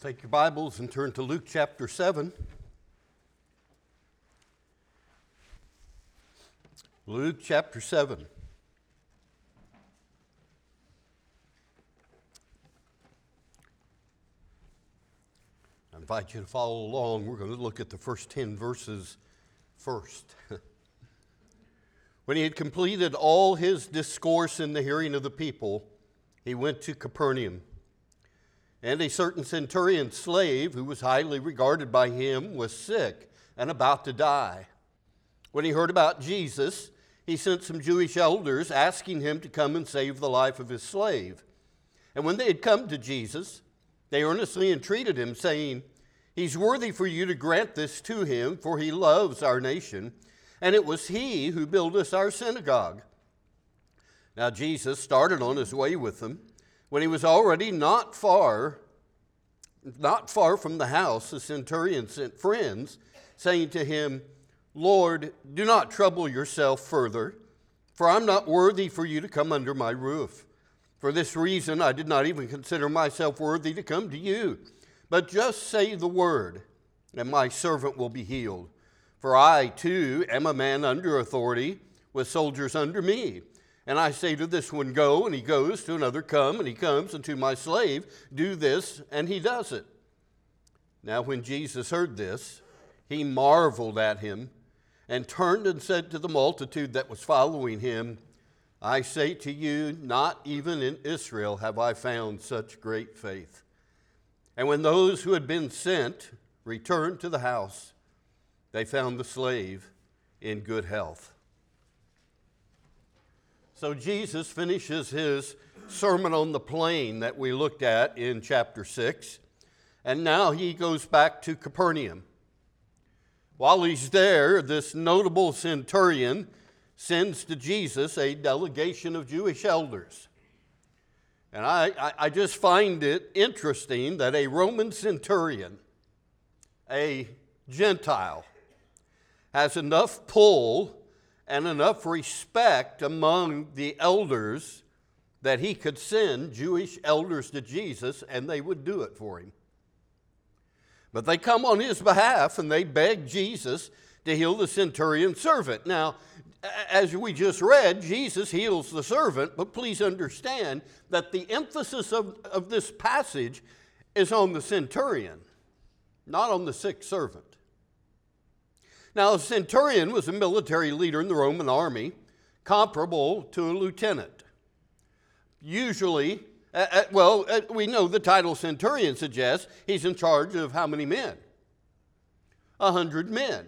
take your Bibles and turn to Luke chapter 7. Luke chapter 7. I invite you to follow along. We're going to look at the first 10 verses first. when he had completed all his discourse in the hearing of the people, he went to Capernaum. And a certain centurion slave, who was highly regarded by him, was sick and about to die. When he heard about Jesus, he sent some Jewish elders asking him to come and save the life of his slave. And when they had come to Jesus, they earnestly entreated him, saying, He's worthy for you to grant this to him, for he loves our nation, and it was he who built us our synagogue. Now Jesus started on his way with them. When he was already not far, not far from the house, the centurion sent friends, saying to him, Lord, do not trouble yourself further, for I'm not worthy for you to come under my roof. For this reason, I did not even consider myself worthy to come to you. But just say the word, and my servant will be healed. For I, too, am a man under authority, with soldiers under me. And I say to this one, Go, and he goes, to another, Come, and he comes, and to my slave, Do this, and he does it. Now, when Jesus heard this, he marveled at him, and turned and said to the multitude that was following him, I say to you, not even in Israel have I found such great faith. And when those who had been sent returned to the house, they found the slave in good health. So Jesus finishes his Sermon on the Plain that we looked at in chapter 6, and now he goes back to Capernaum. While he's there, this notable centurion sends to Jesus a delegation of Jewish elders. And I, I, I, just find it interesting that a Roman centurion, a Gentile, has enough pull and enough respect among the elders that he could send Jewish elders to Jesus and they would do it for him. But they come on his behalf and they beg Jesus to heal the centurion's servant. Now, as we just read, Jesus heals the servant, but please understand that the emphasis of, of this passage is on the centurion, not on the sick servant. Now, a centurion was a military leader in the Roman army, comparable to a lieutenant. Usually, uh, uh, well, uh, we know the title centurion suggests he's in charge of how many men? A hundred men.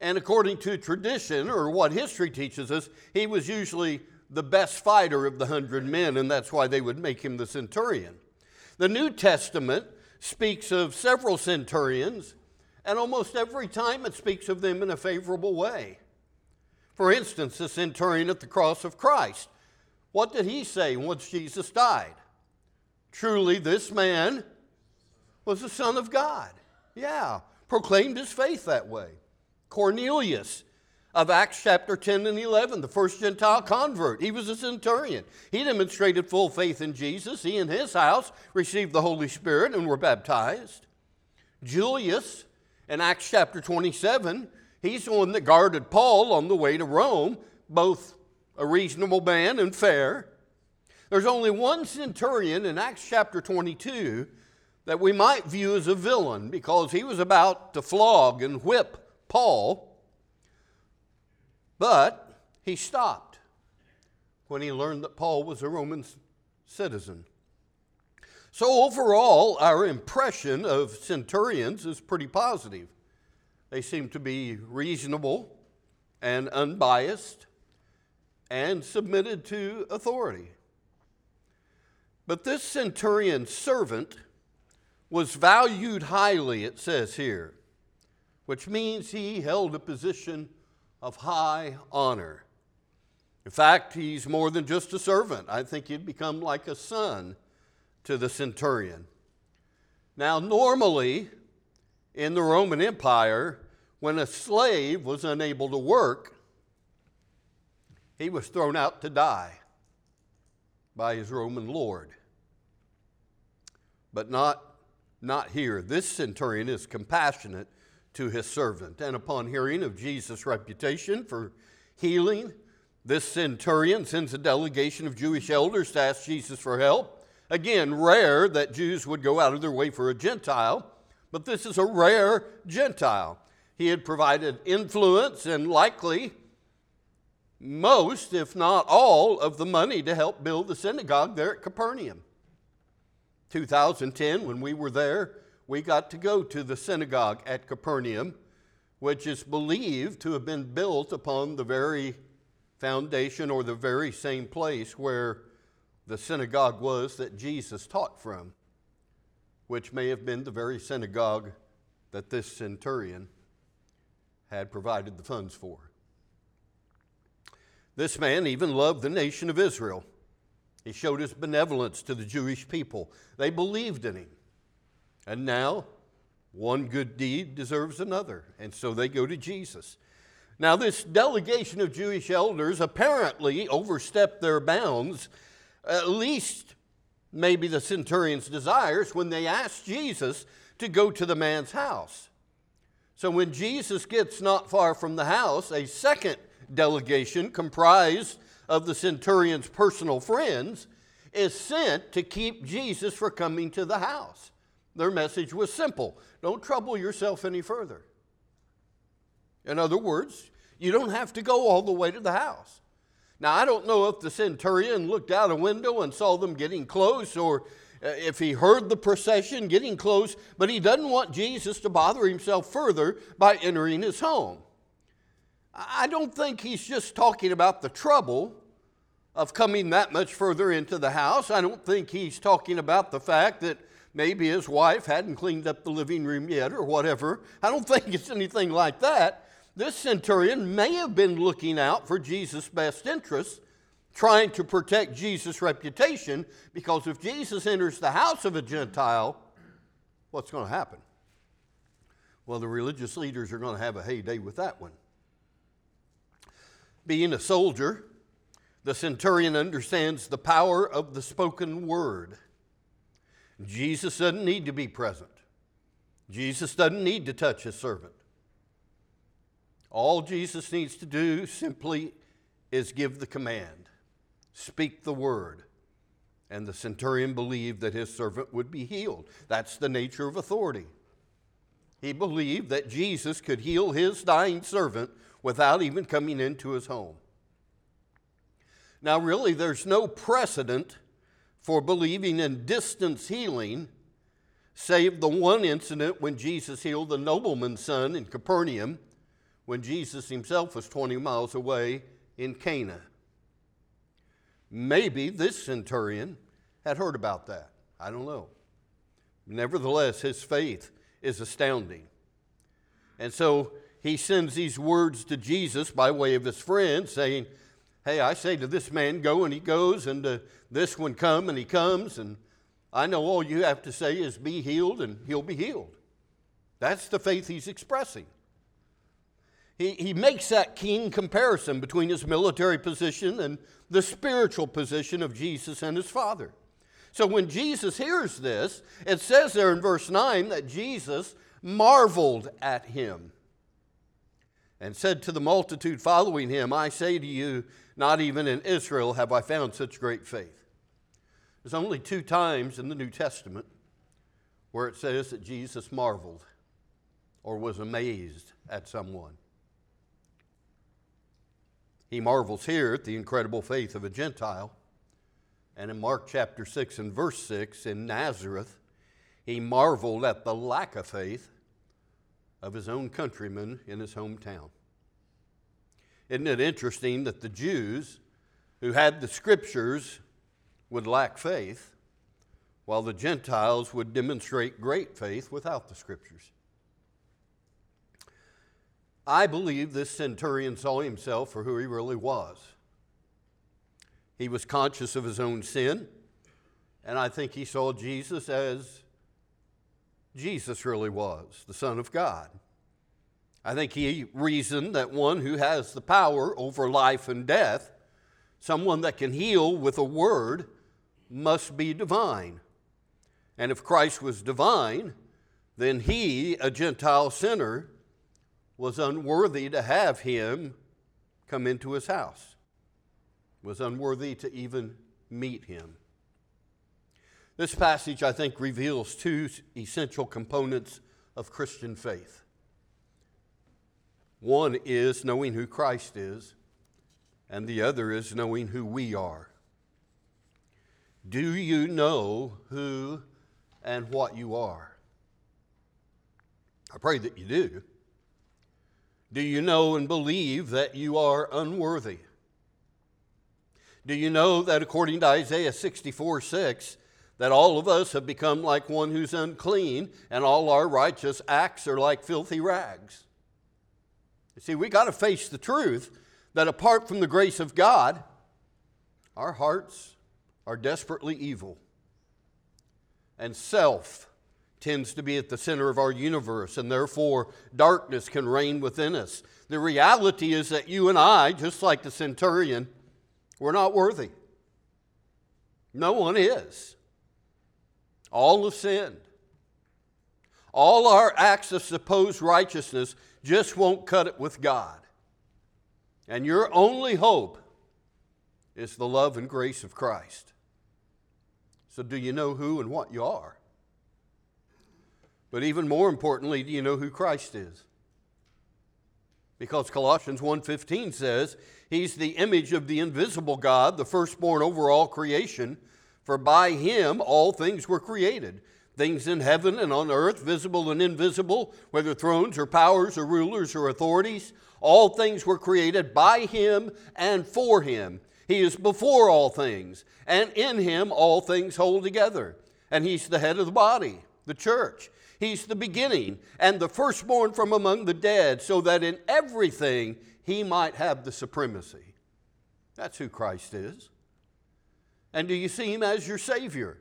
And according to tradition, or what history teaches us, he was usually the best fighter of the hundred men, and that's why they would make him the centurion. The New Testament speaks of several centurions and almost every time it speaks of them in a favorable way. For instance, the centurion at the cross of Christ. What did he say once Jesus died? Truly, this man was the Son of God. Yeah, proclaimed his faith that way. Cornelius of Acts chapter 10 and 11, the first Gentile convert. He was a centurion. He demonstrated full faith in Jesus. He and his house received the Holy Spirit and were baptized. Julius in Acts chapter 27, he's the one that guarded Paul on the way to Rome, both a reasonable man and fair. There's only one centurion in Acts chapter 22 that we might view as a villain because he was about to flog and whip Paul, but he stopped when he learned that Paul was a Roman citizen. So, overall, our impression of centurions is pretty positive. They seem to be reasonable and unbiased and submitted to authority. But this centurion servant was valued highly, it says here, which means he held a position of high honor. In fact, he's more than just a servant. I think he'd become like a son to the centurion. Now, normally in the Roman Empire, when a slave was unable to work, he was thrown out to die by his Roman lord. But not Not here. This centurion is compassionate to his servant. And upon hearing of Jesus' reputation for healing, this centurion sends a delegation of Jewish elders to ask Jesus for help. Again, rare that Jews would go out of their way for a Gentile, but this is a rare Gentile. He had provided influence and likely most, if not all, of the money to help build the synagogue there at Capernaum. 2010, when we were there, we got to go to the synagogue at Capernaum, which is believed to have been built upon the very foundation or the very same place where the synagogue was that Jesus taught from, which may have been the very synagogue that this centurion had provided the funds for. This man even loved the nation of Israel. He showed his benevolence to the Jewish people. They believed in him. And now, one good deed deserves another. And so they go to Jesus. Now, this delegation of Jewish elders apparently overstepped their bounds, at least maybe the centurion's desires, when they asked Jesus to go to the man's house. So when Jesus gets not far from the house, a second delegation comprised of the centurion's personal friends is sent to keep Jesus from coming to the house. Their message was simple don't trouble yourself any further. In other words, you don't have to go all the way to the house. Now, I don't know if the centurion looked out a window and saw them getting close or uh, if he heard the procession getting close, but he doesn't want Jesus to bother himself further by entering his home. I don't think he's just talking about the trouble of coming that much further into the house. I don't think he's talking about the fact that maybe his wife hadn't cleaned up the living room yet or whatever. I don't think it's anything like that. This centurion may have been looking out for Jesus' best interests, trying to protect Jesus' reputation, because if Jesus enters the house of a Gentile, what's going to happen? Well, the religious leaders are going to have a heyday with that one. Being a soldier, the centurion understands the power of the spoken word. Jesus doesn't need to be present. Jesus doesn't need to touch his servant. All Jesus needs to do simply is give the command, speak the word. And the centurion believed that his servant would be healed. That's the nature of authority. He believed that Jesus could heal his dying servant without even coming into his home. Now, really, there's no precedent for believing in distance healing, save the one incident when Jesus healed the nobleman's son in Capernaum, when Jesus himself was 20 miles away in Cana. Maybe this centurion had heard about that. I don't know. Nevertheless, his faith is astounding. And so he sends these words to Jesus by way of his friend, saying, Hey, I say to this man, go, and he goes, and to this one, come, and he comes, and I know all you have to say is be healed, and he'll be healed. That's the faith he's expressing. He, he makes that keen comparison between his military position and the spiritual position of Jesus and his Father. So when Jesus hears this, it says there in verse 9 that Jesus marveled at him and said to the multitude following him, I say to you, not even in Israel have I found such great faith. There's only two times in the New Testament where it says that Jesus marveled or was amazed at someone. He marvels here at the incredible faith of a Gentile. And in Mark chapter 6 and verse 6, in Nazareth, he marveled at the lack of faith of his own countrymen in his hometown. Isn't it interesting that the Jews who had the scriptures would lack faith, while the Gentiles would demonstrate great faith without the scriptures? I believe this centurion saw himself for who he really was. He was conscious of his own sin, and I think he saw Jesus as Jesus really was, the Son of God. I think he reasoned that one who has the power over life and death, someone that can heal with a word, must be divine. And if Christ was divine, then he, a Gentile sinner, was unworthy to have him come into his house, was unworthy to even meet him. This passage, I think, reveals two essential components of Christian faith. One is knowing who Christ is, and the other is knowing who we are. Do you know who and what you are? I pray that you do. Do you know and believe that you are unworthy? Do you know that according to Isaiah 64 6, that all of us have become like one who's unclean, and all our righteous acts are like filthy rags? You see, we got to face the truth that apart from the grace of God, our hearts are desperately evil. And self tends to be at the center of our universe, and therefore darkness can reign within us. The reality is that you and I, just like the centurion, we're not worthy. No one is. All have sinned. All our acts of supposed righteousness just won't cut it with God. And your only hope is the love and grace of Christ. So, do you know who and what you are? But even more importantly, do you know who Christ is? Because Colossians 1:15 says, "He's the image of the invisible God, the firstborn over all creation, for by him all things were created, things in heaven and on earth, visible and invisible, whether thrones or powers or rulers or authorities, all things were created by him and for him. He is before all things, and in him all things hold together. And he's the head of the body, the church. He's the beginning and the firstborn from among the dead, so that in everything he might have the supremacy. That's who Christ is. And do you see him as your Savior?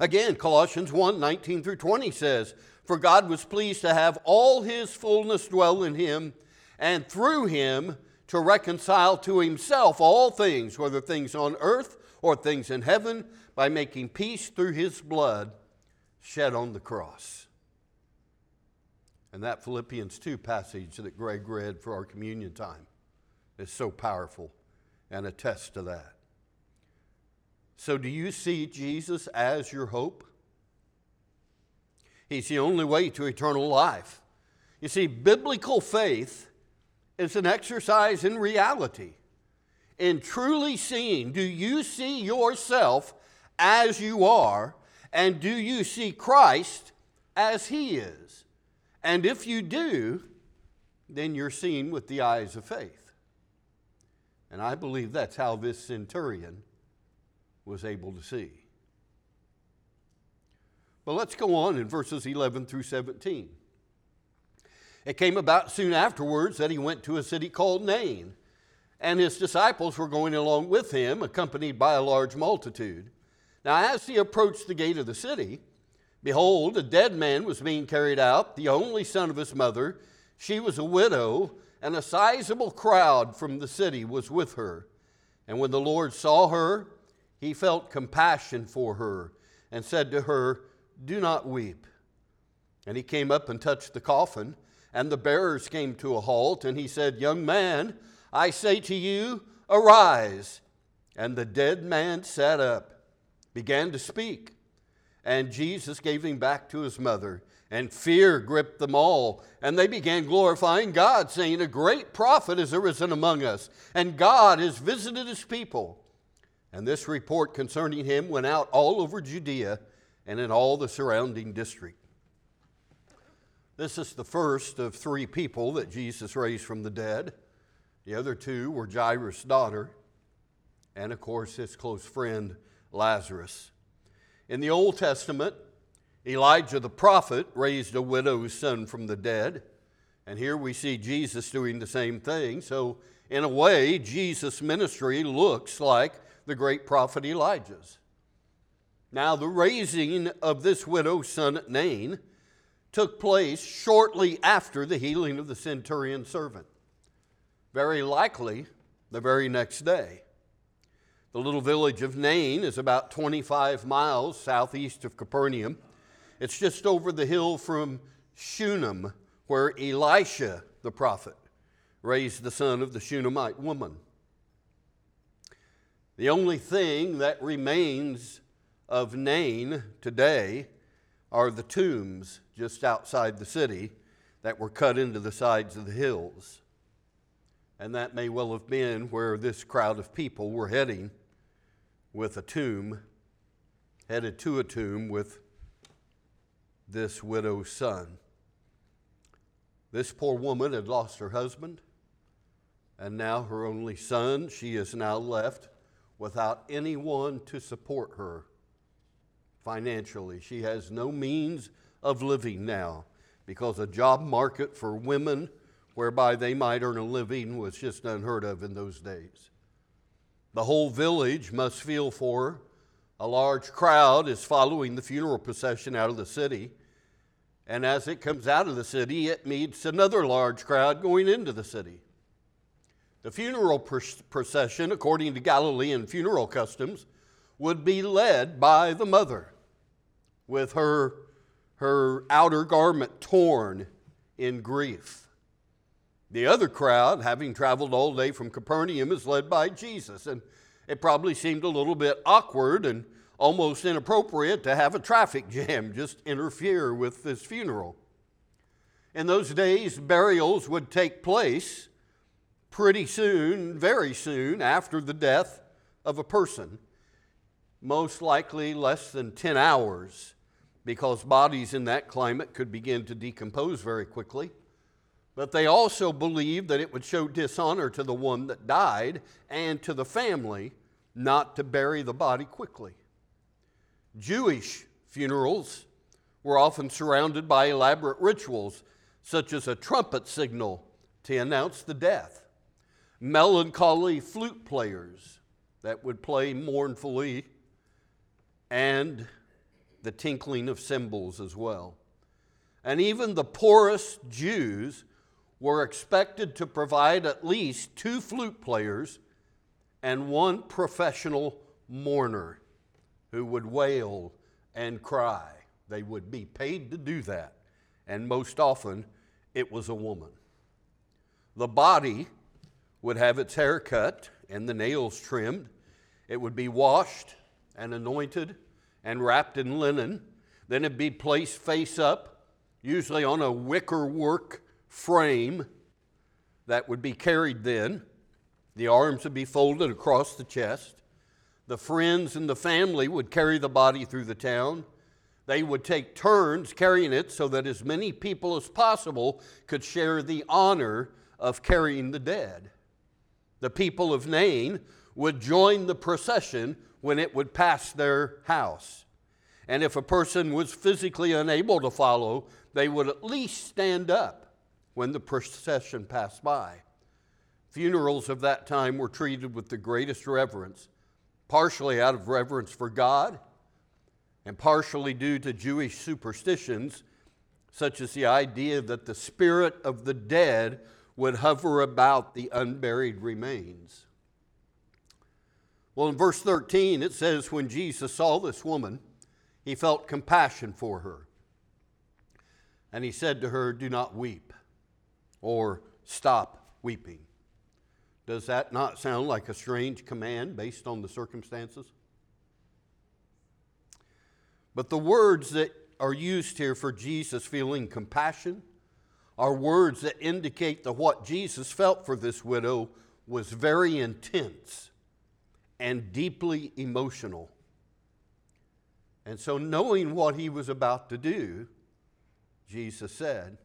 Again, Colossians 1 19 through 20 says, For God was pleased to have all his fullness dwell in him, and through him to reconcile to himself all things, whether things on earth or things in heaven, by making peace through his blood shed on the cross. And that Philippians 2 passage that Greg read for our communion time is so powerful and attests to that. So, do you see Jesus as your hope? He's the only way to eternal life. You see, biblical faith is an exercise in reality, in truly seeing do you see yourself as you are and do you see Christ as He is? And if you do, then you're seen with the eyes of faith. And I believe that's how this centurion was able to see. But let's go on in verses 11 through 17. It came about soon afterwards that he went to a city called Nain, and his disciples were going along with him, accompanied by a large multitude. Now, as he approached the gate of the city, behold, a dead man was being carried out, the only son of his mother. She was a widow, and a sizable crowd from the city was with her. And when the Lord saw her, he felt compassion for her and said to her, Do not weep. And he came up and touched the coffin, and the bearers came to a halt, and he said, Young man, I say to you, arise. And the dead man sat up began to speak. And Jesus gave him back to his mother, and fear gripped them all. And they began glorifying God, saying, A great prophet has arisen among us, and God has visited his people. And this report concerning him went out all over Judea and in all the surrounding district. This is the first of three people that Jesus raised from the dead. The other two were Jairus' daughter, and of course, his close friend Lazarus. In the Old Testament, Elijah the prophet raised a widow's son from the dead. And here we see Jesus doing the same thing. So, in a way, Jesus' ministry looks like the great prophet Elijah's. Now, the raising of this widow's son at Nain took place shortly after the healing of the centurion servant, very likely the very next day. The little village of Nain is about 25 miles southeast of Capernaum. It's just over the hill from Shunem, where Elisha the prophet raised the son of the Shunammite woman. The only thing that remains of Nain today are the tombs just outside the city that were cut into the sides of the hills. And that may well have been where this crowd of people were heading with a tomb, headed to a tomb with this widow's son. This poor woman had lost her husband, and now her only son. She is now left without anyone to support her financially. She has no means of living now because a job market for women whereby they might earn a living was just unheard of in those days. The whole village must feel for her. A large crowd is following the funeral procession out of the city. And as it comes out of the city, it meets another large crowd going into the city. The funeral procession, according to Galilean funeral customs, would be led by the mother with her, her outer garment torn in grief. The other crowd, having traveled all day from Capernaum, is led by Jesus. And it probably seemed a little bit awkward and almost inappropriate to have a traffic jam just interfere with this funeral. In those days, burials would take place pretty soon, very soon after the death of a person, most likely less than 10 hours because bodies in that climate could begin to decompose very quickly. But they also believed that it would show dishonor to the one that died and to the family not to bury the body quickly. Jewish funerals were often surrounded by elaborate rituals, such as a trumpet signal to announce the death, melancholy flute players that would play mournfully, and the tinkling of cymbals as well. And even the poorest Jews were expected to provide at least two flute players and one professional mourner who would wail and cry. They would be paid to do that, and most often it was a woman. The body would have its hair cut and the nails trimmed. It would be washed and anointed and wrapped in linen. Then it'd be placed face up, usually on a wicker work frame that would be carried then. The arms would be folded across the chest. The friends and the family would carry the body through the town. They would take turns carrying it so that as many people as possible could share the honor of carrying the dead. The people of Nain would join the procession when it would pass their house. And if a person was physically unable to follow, they would at least stand up when the procession passed by. Funerals of that time were treated with the greatest reverence, partially out of reverence for God and partially due to Jewish superstitions, such as the idea that the spirit of the dead would hover about the unburied remains. Well, in verse 13, it says, When Jesus saw this woman, he felt compassion for her. And he said to her, Do not weep, or stop weeping. Does that not sound like a strange command based on the circumstances? But the words that are used here for Jesus feeling compassion are words that indicate that what Jesus felt for this widow was very intense and deeply emotional. And so, knowing what he was about to do, Jesus said,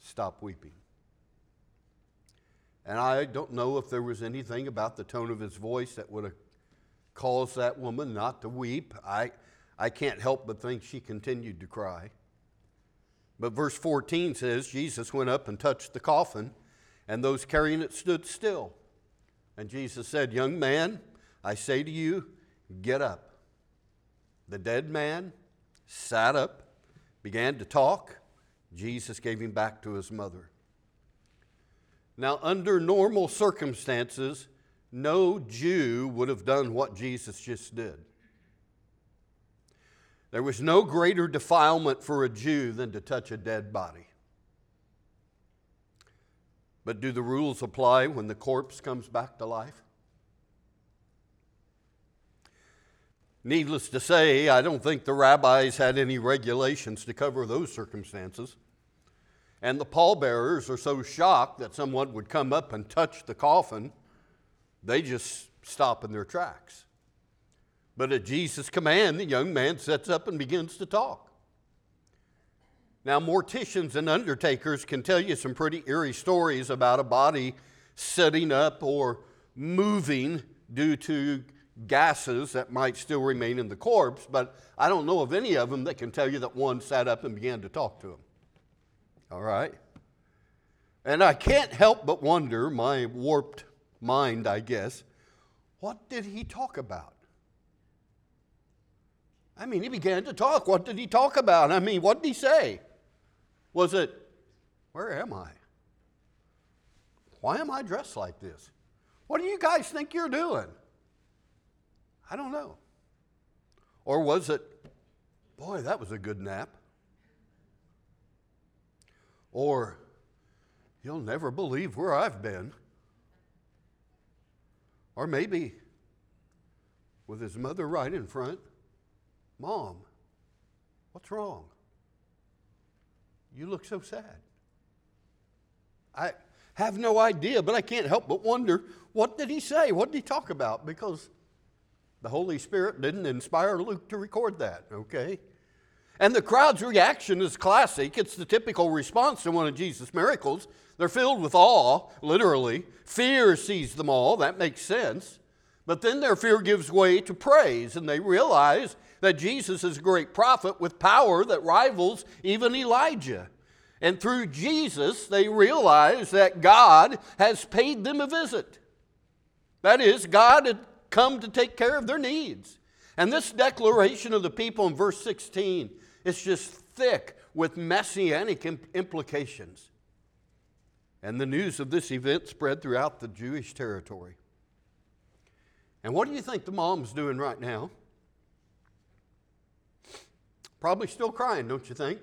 Stop weeping. And I don't know if there was anything about the tone of his voice that would have caused that woman not to weep. I, I can't help but think she continued to cry. But verse 14 says Jesus went up and touched the coffin, and those carrying it stood still. And Jesus said, Young man, I say to you, get up. The dead man sat up, began to talk. Jesus gave him back to his mother. Now, under normal circumstances, no Jew would have done what Jesus just did. There was no greater defilement for a Jew than to touch a dead body. But do the rules apply when the corpse comes back to life? Needless to say, I don't think the rabbis had any regulations to cover those circumstances. And the pallbearers are so shocked that someone would come up and touch the coffin, they just stop in their tracks. But at Jesus' command, the young man sets up and begins to talk. Now, morticians and undertakers can tell you some pretty eerie stories about a body setting up or moving due to gases that might still remain in the corpse, but I don't know of any of them that can tell you that one sat up and began to talk to him. All right? And I can't help but wonder, my warped mind, I guess, what did he talk about? I mean, he began to talk. What did he talk about? I mean, what did he say? Was it, where am I? Why am I dressed like this? What do you guys think you're doing? I don't know. Or was it, boy, that was a good nap? Or, you'll never believe where I've been. Or maybe, with his mother right in front, Mom, what's wrong? You look so sad. I have no idea, but I can't help but wonder what did he say? What did he talk about? Because the Holy Spirit didn't inspire Luke to record that, okay? And the crowd's reaction is classic. It's the typical response to one of Jesus' miracles. They're filled with awe, literally. Fear sees them all. That makes sense. But then their fear gives way to praise, and they realize that Jesus is a great prophet with power that rivals even Elijah. And through Jesus, they realize that God has paid them a visit. That is, God had come to take care of their needs. And this declaration of the people in verse 16 is just thick with messianic implications. And the news of this event spread throughout the Jewish territory. And what do you think the mom's doing right now? Probably still crying, don't you think?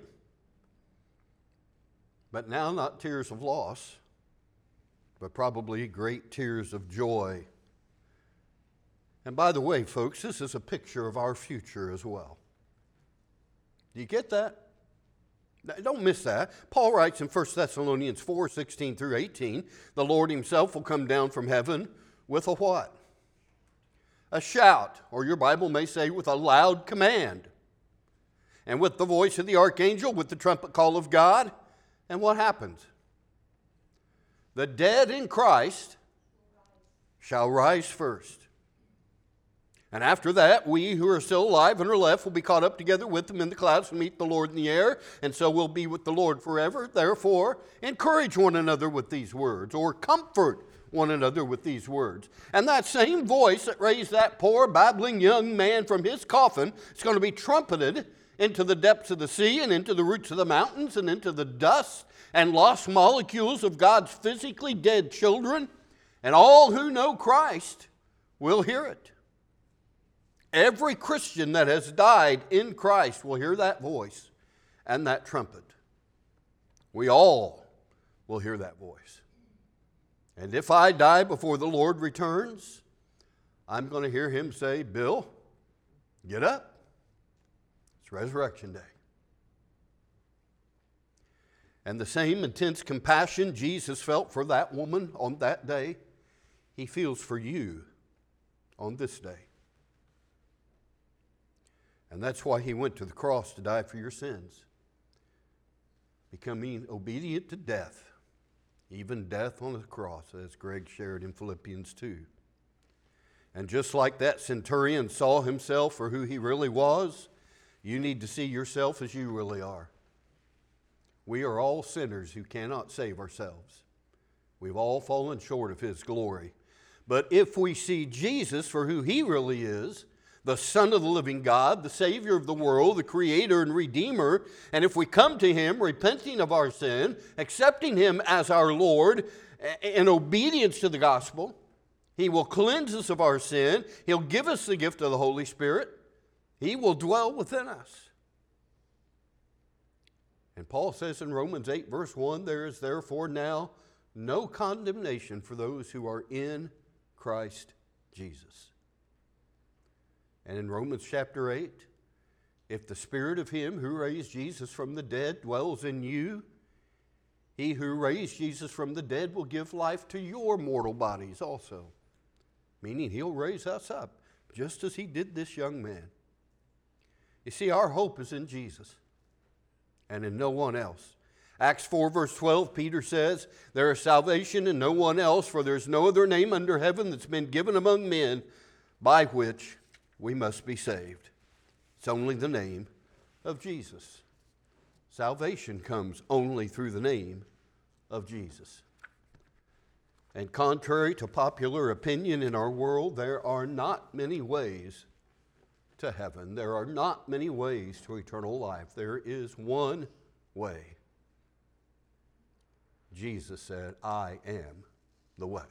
But now, not tears of loss, but probably great tears of joy. And by the way, folks, this is a picture of our future as well. Do you get that? Don't miss that. Paul writes in 1 Thessalonians 4 16 through 18, the Lord himself will come down from heaven with a what? A shout, or your Bible may say with a loud command and with the voice of the archangel, with the trumpet call of God. And what happens? The dead in Christ shall rise first. And after that, we who are still alive and are left will be caught up together with them in the clouds to meet the Lord in the air, and so we'll be with the Lord forever. Therefore, encourage one another with these words, or comfort one another with these words. And that same voice that raised that poor, babbling young man from his coffin is going to be trumpeted into the depths of the sea and into the roots of the mountains and into the dust and lost molecules of God's physically dead children. And all who know Christ will hear it. Every Christian that has died in Christ will hear that voice and that trumpet. We all will hear that voice. And if I die before the Lord returns, I'm going to hear him say, Bill, get up. It's resurrection Day. And the same intense compassion Jesus felt for that woman on that day, he feels for you on this day. And that's why he went to the cross to die for your sins, becoming obedient to death, even death on the cross, as Greg shared in Philippians 2. And just like that centurion saw himself for who he really was, you need to see yourself as you really are. We are all sinners who cannot save ourselves. We've all fallen short of His glory. But if we see Jesus for who He really is, the Son of the living God, the Savior of the world, the Creator and Redeemer, and if we come to Him repenting of our sin, accepting Him as our Lord, in obedience to the gospel, He will cleanse us of our sin. He'll give us the gift of the Holy Spirit. He will dwell within us. And Paul says in Romans 8, verse 1 there is therefore now no condemnation for those who are in Christ Jesus. And in Romans chapter 8, if the spirit of him who raised Jesus from the dead dwells in you, he who raised Jesus from the dead will give life to your mortal bodies also. Meaning he'll raise us up, just as he did this young man. You see, our hope is in Jesus and in no one else. Acts 4, verse 12, Peter says, There is salvation in no one else, for there's no other name under heaven that's been given among men by which we must be saved. It's only the name of Jesus. Salvation comes only through the name of Jesus. And contrary to popular opinion in our world, there are not many ways to heaven. There are not many ways to eternal life. There is one way. Jesus said, I am the way,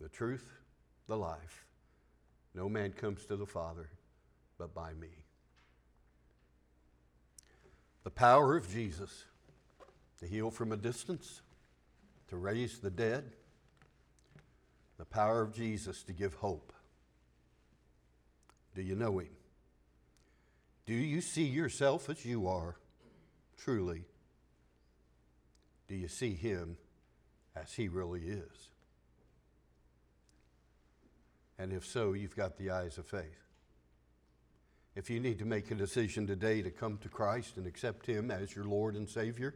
the truth, the life. No man comes to the Father but by me. The power of Jesus to heal from a distance, to raise the dead, the power of Jesus to give hope. Do you know Him? Do you see yourself as you are, truly? Do you see Him as He really is? And if so, you've got the eyes of faith. If you need to make a decision today to come to Christ and accept Him as your Lord and Savior,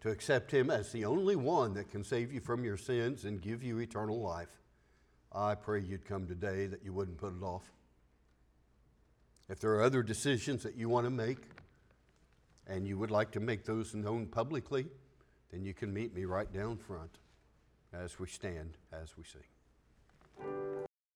to accept Him as the only one that can save you from your sins and give you eternal life, I pray you'd come today that you wouldn't put it off. If there are other decisions that you want to make and you would like to make those known publicly, then you can meet me right down front as we stand, as we sing.